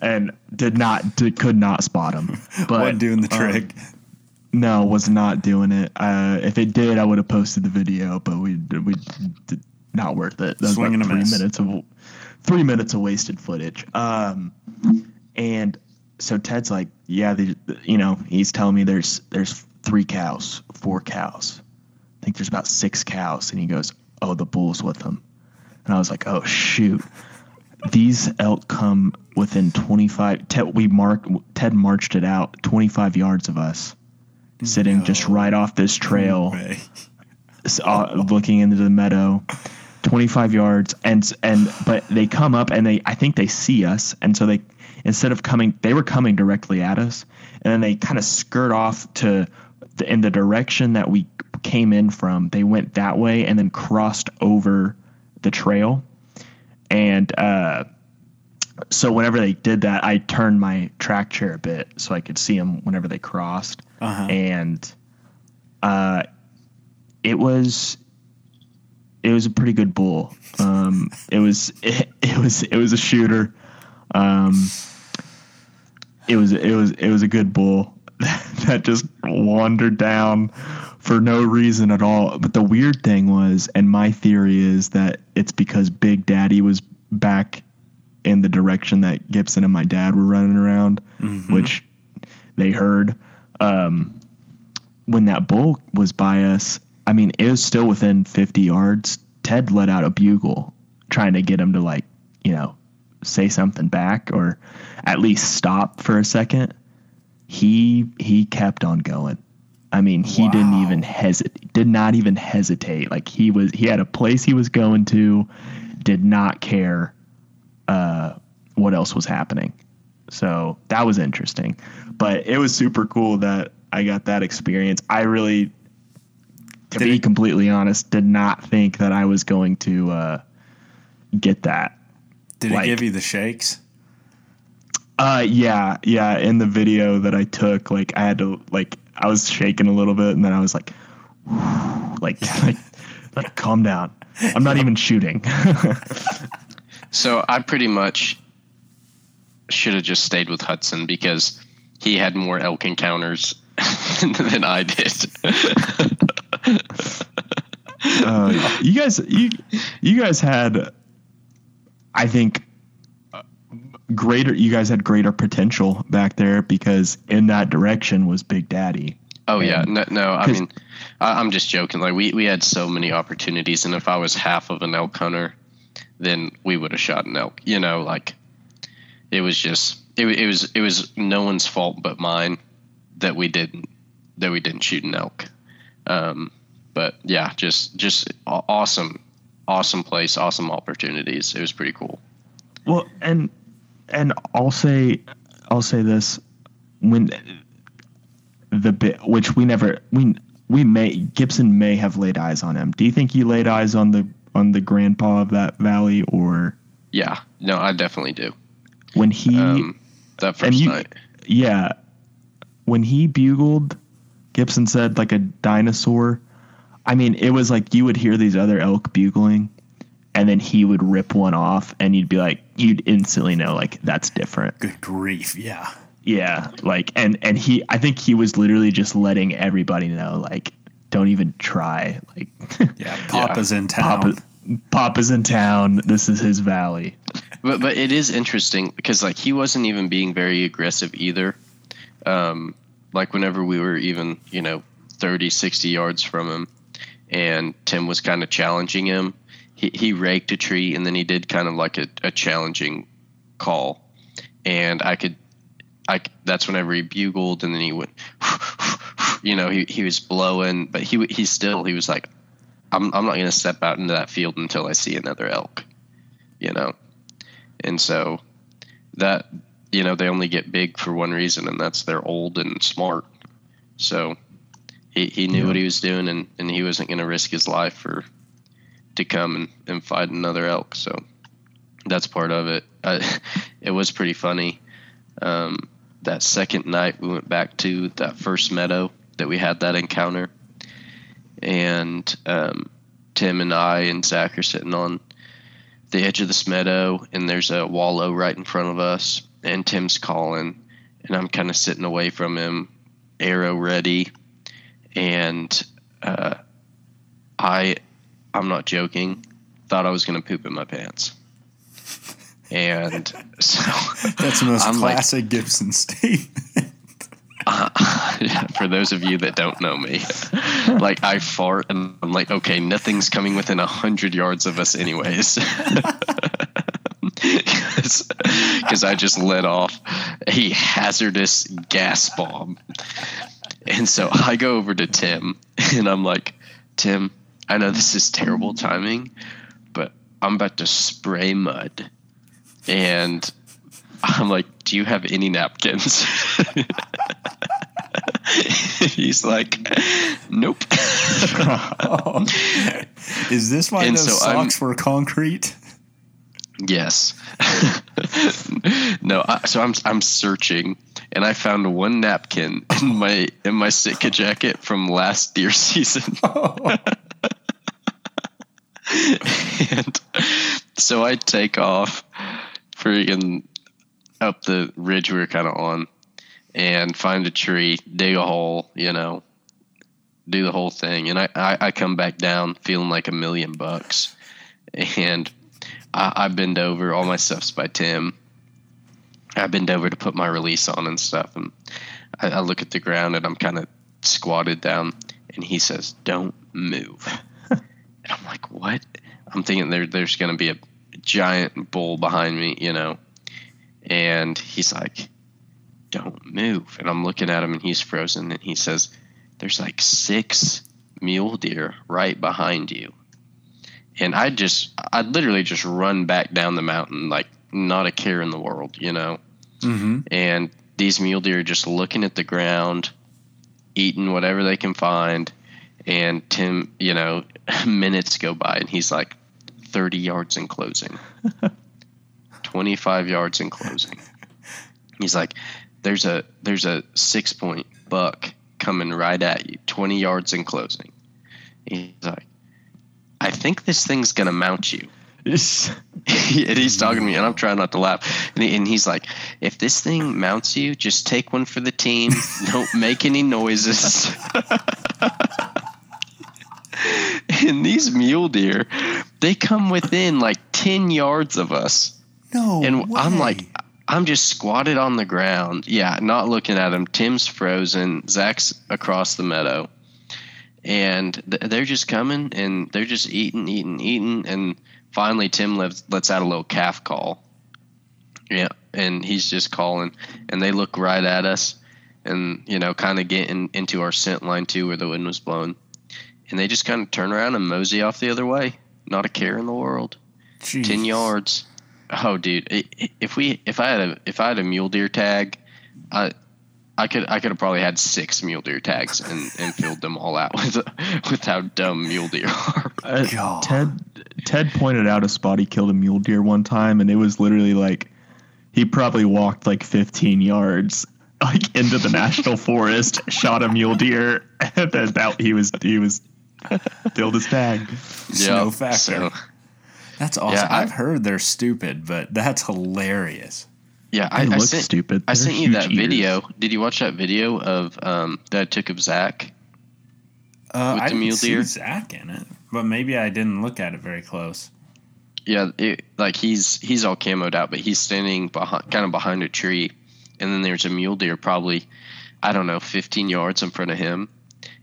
And did not did, could not spot him. But What doing the um, trick? no, was not doing it. Uh, if it did, I would have posted the video, but we we did not worth it. That was Swing and about a three miss. minutes of three minutes of wasted footage. Um, and so Ted's like, yeah, the, you know, he's telling me there's there's three cows, four cows. I think there's about six cows, and he goes, oh, the bull's with them. And I was like, oh shoot. These elk come within 25. Ted, we mark. Ted marched it out 25 yards of us, sitting just right off this trail, s- uh, looking into the meadow. 25 yards and and but they come up and they I think they see us and so they instead of coming they were coming directly at us and then they kind of skirt off to in the direction that we came in from they went that way and then crossed over the trail and uh so whenever they did that I turned my track chair a bit so I could see them whenever they crossed Uh-huh. and uh it was it was a pretty good bull. Um, it was it, it was it was a shooter. Um, it was it was it was a good bull that just wandered down for no reason at all. But the weird thing was, and my theory is that it's because Big Daddy was back in the direction that Gibson and my dad were running around, which they heard. Um, when that bull was by us, I mean, it was still within 50 yards. Ted let out a bugle trying to get him to like, you know, say something back or at least stop for a second. He he kept on going. I mean, he didn't even hesitate. Did not even hesitate. Like he was he had a place he was going to, did not care uh what else was happening. So that was interesting. But it was super cool that I got that experience. I really to Did be it- completely honest, did not think that I was going to uh, get that. Did Like- it give you the shakes? Uh, yeah, yeah. In the video that I took, like I had to, like I was shaking a little bit, and then I was like, like, like, like calm down. I'm not even shooting. So I pretty much should have just stayed with Hudson because he had more elk encounters than I did. uh, you guys, you, you guys had, I think, greater. You guys had greater potential back there because in that direction was Big Daddy. Oh yeah, no, no I mean, I, I'm just joking. Like we we had so many opportunities, and if I was half of an elk hunter, then we would have shot an elk. You know, like it was just it, it was it was no one's fault but mine that we didn't that we didn't shoot an elk. Um, but yeah, just just awesome, awesome place, awesome opportunities. It was pretty cool. Well, and and I'll say I'll say this when the bit which we never we we may Gibson may have laid eyes on him. Do you think he laid eyes on the on the grandpa of that valley or Yeah, no, I definitely do. when he Um, that first you night. yeah when he bugled Gibson said like a dinosaur. I mean, it was like you would hear these other elk bugling and then he would rip one off and you'd be like you'd instantly know like that's different. Good grief! Yeah. Yeah, like and and he I think he was literally just letting everybody know like don't even try. Like Yeah. Papa's in town. Papa Papa's in town. This is his valley. But but it is interesting because like he wasn't even being very aggressive either. Um, like whenever we were even you know 30, 60 yards from him, and Tim was kind of challenging him. He he raked a tree and then he did kind of like a, a challenging call, and I could. I that's whenever he bugled and then he went, you know, he, he was blowing, but he he still he was like, I'm I'm not gonna step out into that field until I see another elk, you know, and so that you know they only get big for one reason and that's they're old and smart so he, he knew Yeah. what he was doing and, and he wasn't going to risk his life for to come and, and fight another elk so that's part of it. Uh, it was pretty funny. Um, that second night we went back to that first meadow that we had that encounter and um, tim and i and zach are sitting on the edge of this meadow and there's a wallow right in front of us and Tim's calling and I'm kind of sitting away from him arrow ready and uh, I I'm not joking thought I was going to poop in my pants and so That's the most I'm like- classic Gibson statement. for those of you that don't know me, like I fart and I'm like, okay, nothing's coming within a hundred yards of us, anyways. Because I just let off a hazardous gas bomb. And so I go over to Tim and I'm like, Tim, I know this is terrible timing, but I'm about to spray mud. And I'm like, do you have any napkins? He's like, nope. Oh. Is this why And those so I'm- socks were concrete? yes. no, I, so I'm I'm searching, and I found one napkin in my in my Sitka jacket from last deer season. Oh. And so I take off, freaking up the ridge we were kind of on, and find a tree, dig a hole, you know, do the whole thing, and I, I, I come back down feeling like a million bucks, and I, I bend over. All my stuff's by Tim. I bend over to put my release on and stuff, and I, I look at the ground and I'm kind of squatted down, and he says, "Don't move." and I'm like, "What?" I'm thinking there there's going to be a giant bull behind me, you know. And he's like, "Don't move." And I'm looking at him, and he's frozen. And he says, "There's like six mule deer right behind you." And I just, I'd literally just run back down the mountain, like not a care in the world, you know. Mm-hmm. And these mule deer are just looking at the ground, eating whatever they can find. And Tim, you know, minutes go by, and he's like, 30 yards in closing, 25 yards in closing. He's like, there's a there's a six point buck coming right at you, 20 yards in closing. He's like, I think this thing's gonna mount you. and he's talking to me, and I'm trying not to laugh. And, he, and he's like, "If this thing mounts you, just take one for the team. Don't make any noises." and these mule deer, they come within like ten yards of us, No. and I'm like, I'm just squatted on the ground. Yeah, not looking at them. Tim's frozen. Zach's across the meadow, and th- they're just coming and they're just eating, eating, eating, and finally Tim lets lets out a little calf call. Yeah, and he's just calling, and they look right at us, and you know, kind of getting into our scent line too, where the wind was blowing, and they just kind of turn around and mosey off the other way. Not a care in the world ten yards. Oh, dude! i- i- If we, if I had a, if I had a mule deer tag, I, I could, I could have probably had six mule deer tags and, and filled them all out with, with how dumb mule deer are. Uh, God. Ted Ted pointed out a spot he killed a mule deer one time, and it was literally like he probably walked like 15 yards like into the national forest, shot a mule deer, and then that he was he was his tag. Snow Yeah, factor. so- That's awesome. Yeah, I- I've heard they're stupid, but that's hilarious. yeah, I, They I look sent, stupid. I sent you that ears. video. Did you watch that video of um, that I took of Zach? Uh, With I the didn't mule see deer? Zach in it, but maybe I didn't look at it very close. Yeah, it, like he's he's all camoed out, but he's standing behind, kind of behind a tree, and then there's a mule deer, probably, I don't know, 15 yards in front of him,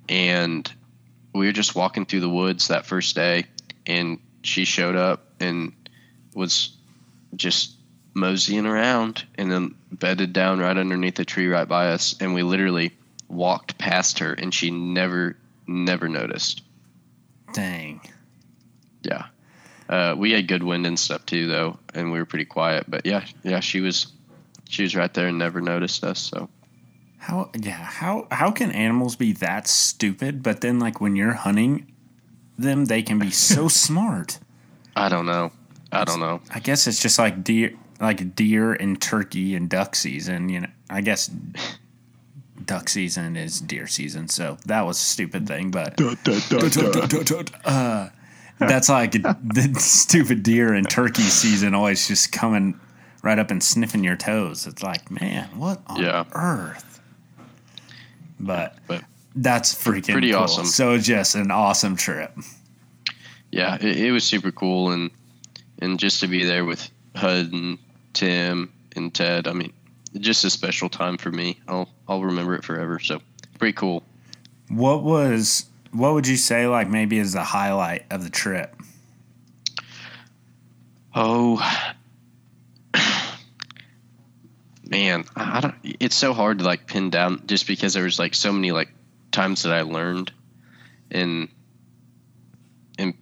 and we were just walking through the woods that first day, and she showed up and was just moseying around, and then bedded down right underneath the tree right by us, and we literally walked past her, and she never never noticed. Dang. Yeah. Uh, we had good wind and stuff too, though, and we were pretty quiet. But yeah, yeah, she was, she was right there and never noticed us. So How yeah, how how can animals be that stupid, but then like when you're hunting them, they can be so smart? I don't know. I don't know. I guess it's just like deer like deer and turkey and duck season, you know. I guess duck season is deer season, so that was a stupid thing, but Duh, duh, duh, duh. uh, that's like the stupid deer and turkey season always just coming right up and sniffing your toes. It's like, man, what on Yeah. earth? But, But- that's freaking Pretty cool. awesome. So just an awesome trip. Yeah, it, it was super cool, and and just to be there with Hud and Tim and Ted. I mean, just a special time for me. I'll I'll remember it forever. So pretty cool. What was what would you say like maybe is the highlight of the trip? Oh man, I I don't. It's so hard to like pin down just because there was like so many like times that I learned, and and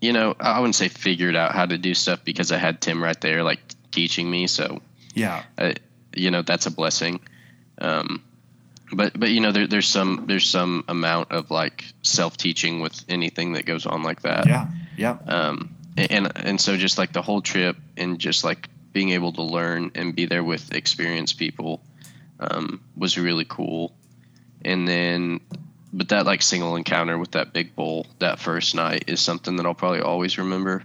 you know I wouldn't say figured out how to do stuff because I had Tim right there like teaching me. So Yeah. uh, you know that's a blessing. Um, but but you know there, there's some there's some amount of like self teaching with anything that goes on like that Yeah. Yeah. um, and and so just like the whole trip and just like being able to learn and be there with experienced people um, was really cool. And then but that like single encounter with that big bull that first night is something that i'll probably always remember.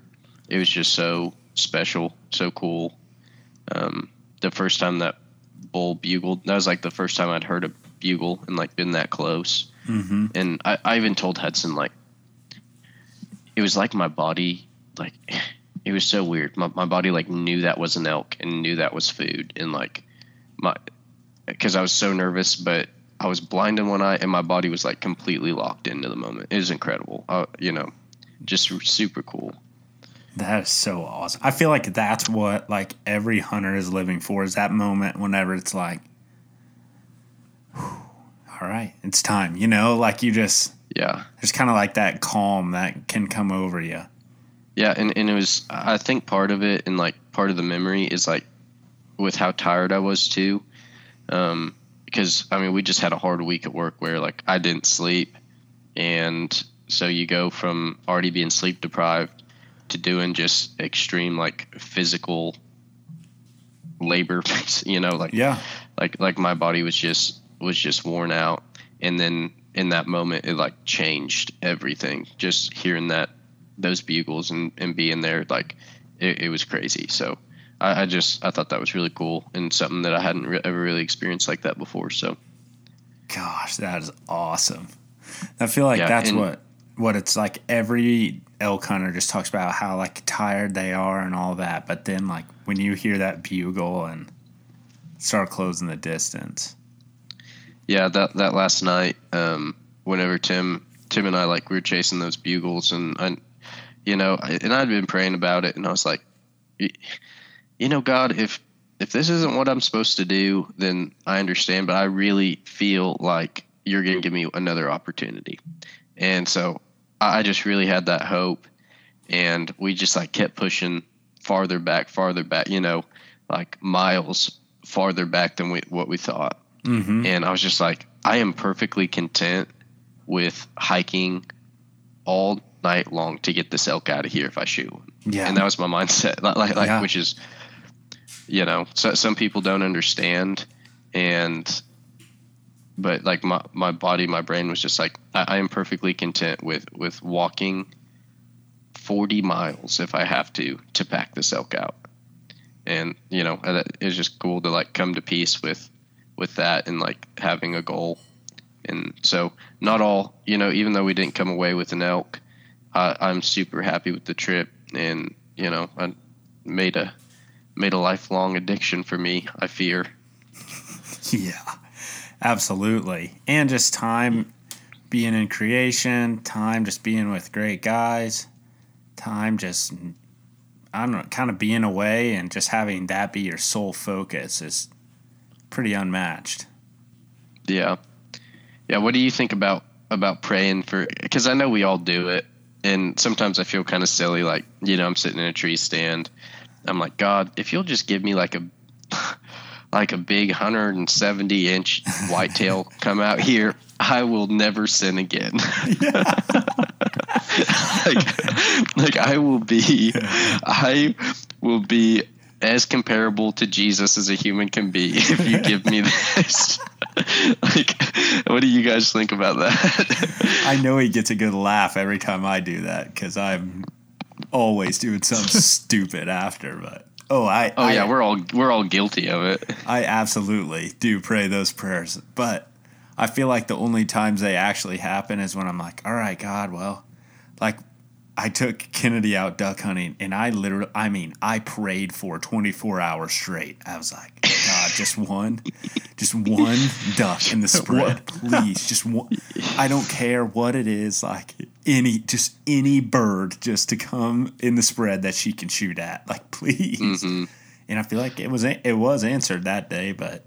It was just so special so cool. Um, the first time that bull bugled that was like the first time i'd heard a bugle and like been that close. Mm-hmm. and I, I even told Hudson like it was like my body like it was so weird. My my body like knew that was an elk and knew that was food and like my because I was so nervous, but I was blind in one eye and my body was like completely locked into the moment. It was incredible. Uh, you know, just super cool. That is so awesome. I feel like that's what like every hunter is living for is that moment whenever it's like, all right, it's time. You know, like you just yeah. There's kind of like that calm that can come over you. Yeah, and, and it was I think part of it and like part of the memory is like with how tired I was too. Um, because I mean we just had a hard week at work where like I didn't sleep. And so you go from already being sleep deprived to doing just extreme like physical labor you know like yeah. like like my body was just was just worn out. And then in that moment it like changed everything. Just hearing that those bugles and, and being there like it, it was crazy. So I, I, just i thought that was really cool and something that i hadn't re- ever really experienced like that before. So gosh that is awesome. I feel like yeah, that's what what it's like. Every elk hunter just talks about how like tired they are and all that but then like when you hear that bugle and start closing the distance. Yeah that that last night um whenever tim tim and i like we were chasing those bugles and i you know and i'd been praying about it and i was like you know god if if this isn't what i'm supposed to do then i understand but i really feel like you're going to give me another opportunity and so I just really had that hope. And we just like kept pushing farther back, farther back, you know, like miles farther back than we, what we thought. Mm-hmm. And I was just like, I am perfectly content with hiking all night long to get this elk out of here if I shoot Yeah. And that was my mindset. Like, like, yeah. which is, you know, so, some people don't understand. And but like my, my body my brain was just like I, I, am perfectly content with with walking 40 miles if i have to to pack this elk out and you know it's just cool to like come to peace with with that and like having a goal and so not all you know even though we didn't come away with an elk uh, i'm super happy with the trip and you know i made a made a lifelong addiction for me i fear yeah Absolutely. And just time being in creation, time just being with great guys, time just, I don't know, kind of being away and just having that be your sole focus is pretty unmatched. Yeah. Yeah. What do you think about, about praying for, because I know we all do it. And sometimes I feel kind of silly, like, you know, I'm sitting in a tree stand. I'm like, God, if you'll just give me like a, like a big 170 inch whitetail come out here, I will never sin again. like, like I will be, I will be as comparable to Jesus as a human can be if you give me this. like, what do you guys think about that? I know he gets a good laugh every time I do that because I'm always doing something stupid after, but. Oh, I. Oh I, yeah, we're all we're all guilty of it. I absolutely do pray those prayers, but I feel like the only times they actually happen is when I'm like, all right, God, well, like I took Kennedy out duck hunting and I literally, I mean, I prayed for 24 hours straight. I was like, God, just one, just one duck in the spread, please. Just one. I don't care what it is, like any, just any bird just to come in the spread that she can shoot at. Like, please. Mm-hmm. And I feel like it was, it was answered that day, but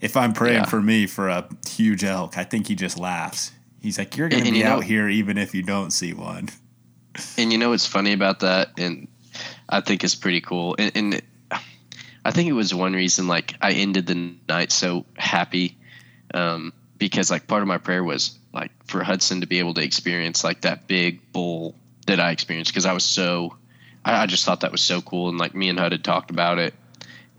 if I'm praying yeah. for me for a huge elk, I think he just laughs. He's like, you're going to be out here even if you don't see one. And you know what's funny about that, and I think it's pretty cool. And, and I think it was one reason like I ended the night so happy, um, because like part of my prayer was like for Hudson to be able to experience like that big bull that I experienced because I was so I, I just thought that was so cool and like me and Hud had talked about it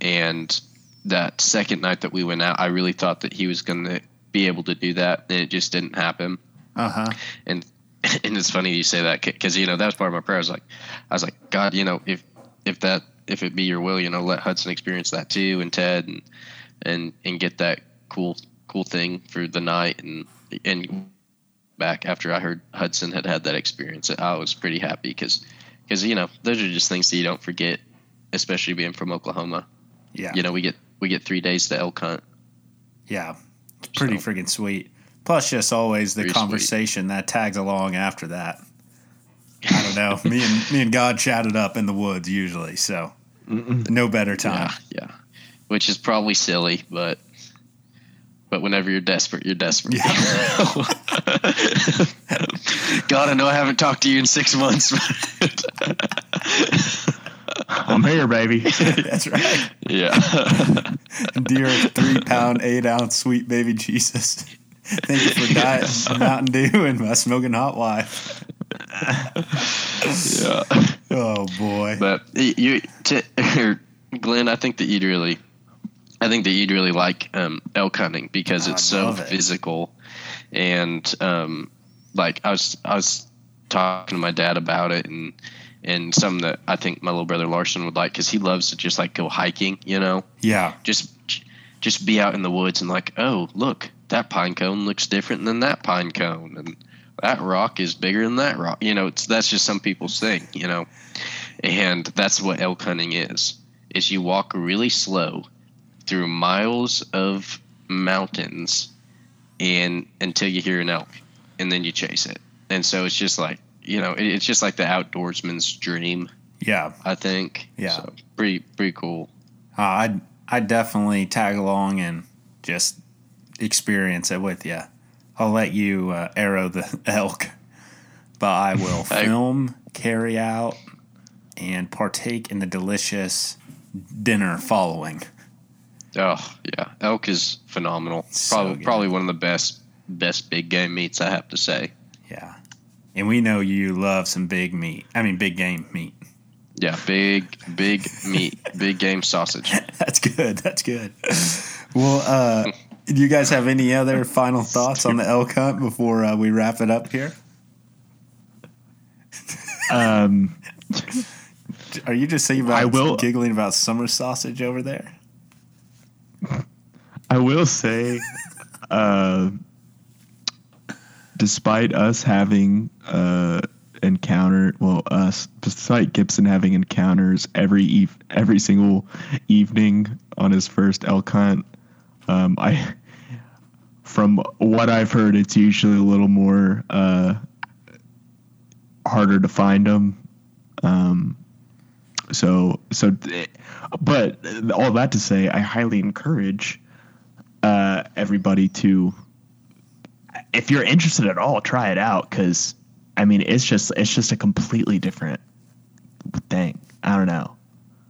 and that second night that we went out I really thought that he was going to be able to do that and it just didn't happen. Uh huh. And and it's funny you say that because you know that was part of my prayer. I was like, I was like, God, you know, if if that if it be your will, you know, let Hudson experience that too, and Ted, and and and get that cool cool thing for the night, and and back after I heard Hudson had had that experience, I was pretty happy because because you know those are just things that you don't forget, especially being from Oklahoma. Yeah, you know we get we get three days to elk hunt. Yeah, pretty So, freaking sweet. Plus, just always the Pretty sweet. conversation that tags along after that. I don't know. me and me and God chatted up in the woods usually, so no better time. yeah, yeah. Which is probably silly, but but whenever you're desperate, you're desperate. God, I know I haven't talked to you in six months. I'm here, baby. That's right. yeah. Dear three pound, eight ounce sweet baby Jesus. Thank you for diet Mountain Dew and my smoking hot wife. yeah. Oh boy. But you, to, Glenn, I think that you'd really, I think that you'd really like um, elk hunting because I it's so it. physical, and um, like I was, I was talking to my dad about it, and and something that I think my little brother Larson would like because he loves to just like go hiking, you know, Yeah. just just be out in the woods and like, oh look, that pine cone looks different than that pine cone, and that rock is bigger than that rock. You know, it's that's just some people's thing, you know, and that's what elk hunting is. Is you walk really slow through miles of mountains, and until you hear an elk, and then you chase it. And so it's just like you know, it, it's just like the outdoorsman's dream. Yeah. I think. Yeah. So pretty pretty cool. Uh, I'd I'd definitely tag along and just experience it with you. I'll let you uh, arrow the elk, but I will film, carry out, and partake in the delicious dinner following. Oh yeah, elk is phenomenal. So Probably good. probably one of the best best big game meats I have to say. Yeah, and we know you love some big meat. I mean, big game meat. Yeah, big big meat, big game sausage. That's good. That's good. Well, uh, do you guys have any other final thoughts on the elk hunt before uh, we wrap it up here? Um, Are you just saying about I will- giggling about summer sausage over there? I will say, uh, despite us having uh, encountered, well, us, despite Gibson having encounters every eve- every single evening on his first elk hunt, um, I, from what I've heard, it's usually a little more uh, harder to find them. Um, so so, but all that to say, I highly encourage uh, everybody to, if you're interested at all, try it out because I mean it's just it's just a completely different thing. I don't know.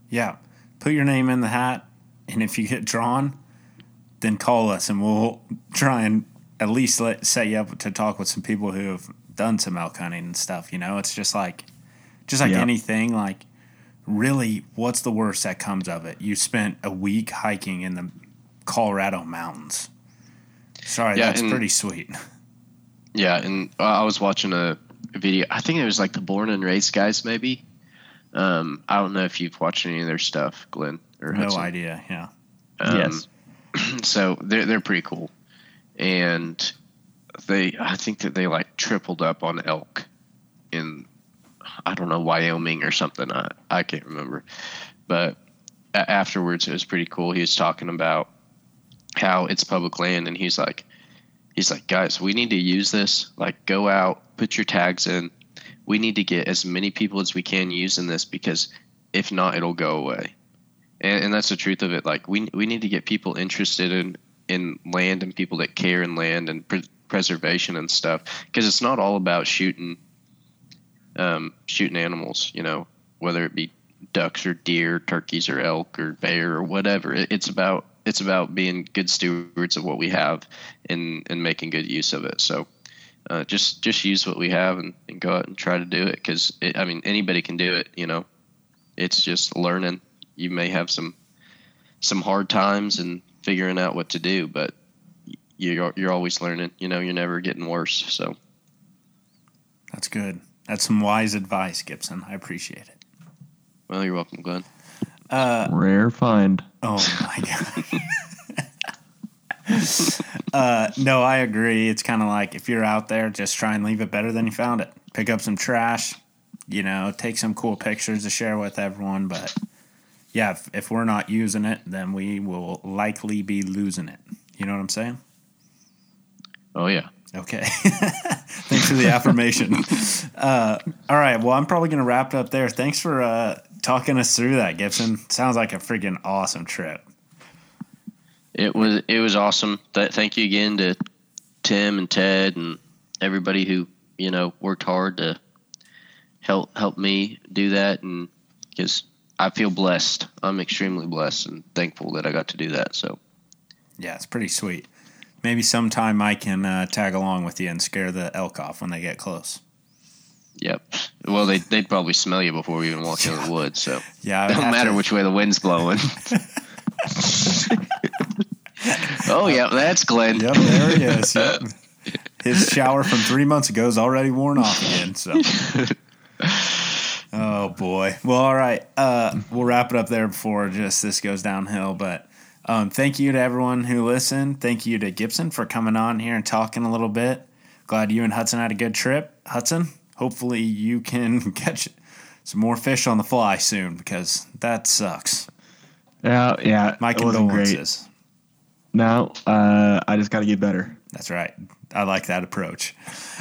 Yeah. Put your name in the hat, and if you get drawn, then call us, and we'll try and at least let, set you up to talk with some people who have done some elk hunting and stuff. You know, it's just like, just like Yeah. anything. Like, really, what's the worst that comes of it? You spent a week hiking in the Colorado mountains. Sorry, Yeah, that's and- pretty sweet. Yeah, and uh, I was watching a video. I think it was like the Born and Raised guys, maybe. Um, I don't know if you've watched any of their stuff, Glenn or No Hudson. idea. Yeah. Um, yes. so they're they're pretty cool, and they I think that they like tripled up on elk in I don't know Wyoming or something. I I can't remember, but afterwards it was pretty cool. He was talking about how it's public land, and he's like, he's like, guys, we need to use this. Like, go out, put your tags in. We need to get as many people as we can using this because if not, it'll go away and, and that's the truth of it. Like we we need to get people interested in in land and people that care in land and pre- preservation and stuff because it's not all about shooting um, shooting animals. You know, whether it be ducks or deer, turkeys or elk or bear or whatever. It, it's about it's about being good stewards of what we have and and making good use of it. So. Uh, just just use what we have and, and go out and try to do it because I mean anybody can do it you know it's just learning you may have some some hard times and figuring out what to do, but you're you're always learning. You know, you're never getting worse. So That's good. That's some wise advice, Gibson. I appreciate it. well, you're welcome, Glenn. Rare find. Oh my god. uh, no, I agree. It's kind of like if you're out there, just try and leave it better than you found it. Pick up some trash, you know, take some cool pictures to share with everyone. But yeah, if, if we're not using it, then we will likely be losing it. You know what I'm saying? Oh yeah. Okay. Thanks for the affirmation. uh, all right. Well, I'm probably going to wrap it up there. Thanks for uh, talking us through that, Gibson. Sounds like a freaking awesome trip. It was it was awesome. Th- thank you again to Tim and Ted and everybody who you know worked hard to help help me do that, and because I feel blessed. I'm extremely blessed and thankful that I got to do that. So Yeah, it's pretty sweet. Maybe sometime I can uh, tag along with you and scare the elk off when they get close. Yep. Well, they they'd probably smell you before we even walk into the woods. So Yeah, it don't matter to- which way the wind's blowing. oh yeah, that's Glenn. Yep, there he is. Yep. His shower from three months ago is already worn off again. So, oh boy. Well, all right. Uh, we'll wrap it up there before just this goes downhill. But um, thank you to everyone who listened. Thank you to Gibson for coming on here and talking a little bit. Glad you and Hudson had a good trip. Hudson, hopefully you can catch some more fish on the fly soon because that sucks. Yeah, yeah. My wasn't great. condolences. No, uh, I just got to get better. That's right. I like that approach.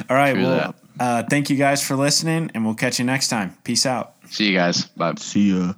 All right. True well, uh, thank you guys for listening, and we'll catch you next time. Peace out. See you guys. Bye. See ya.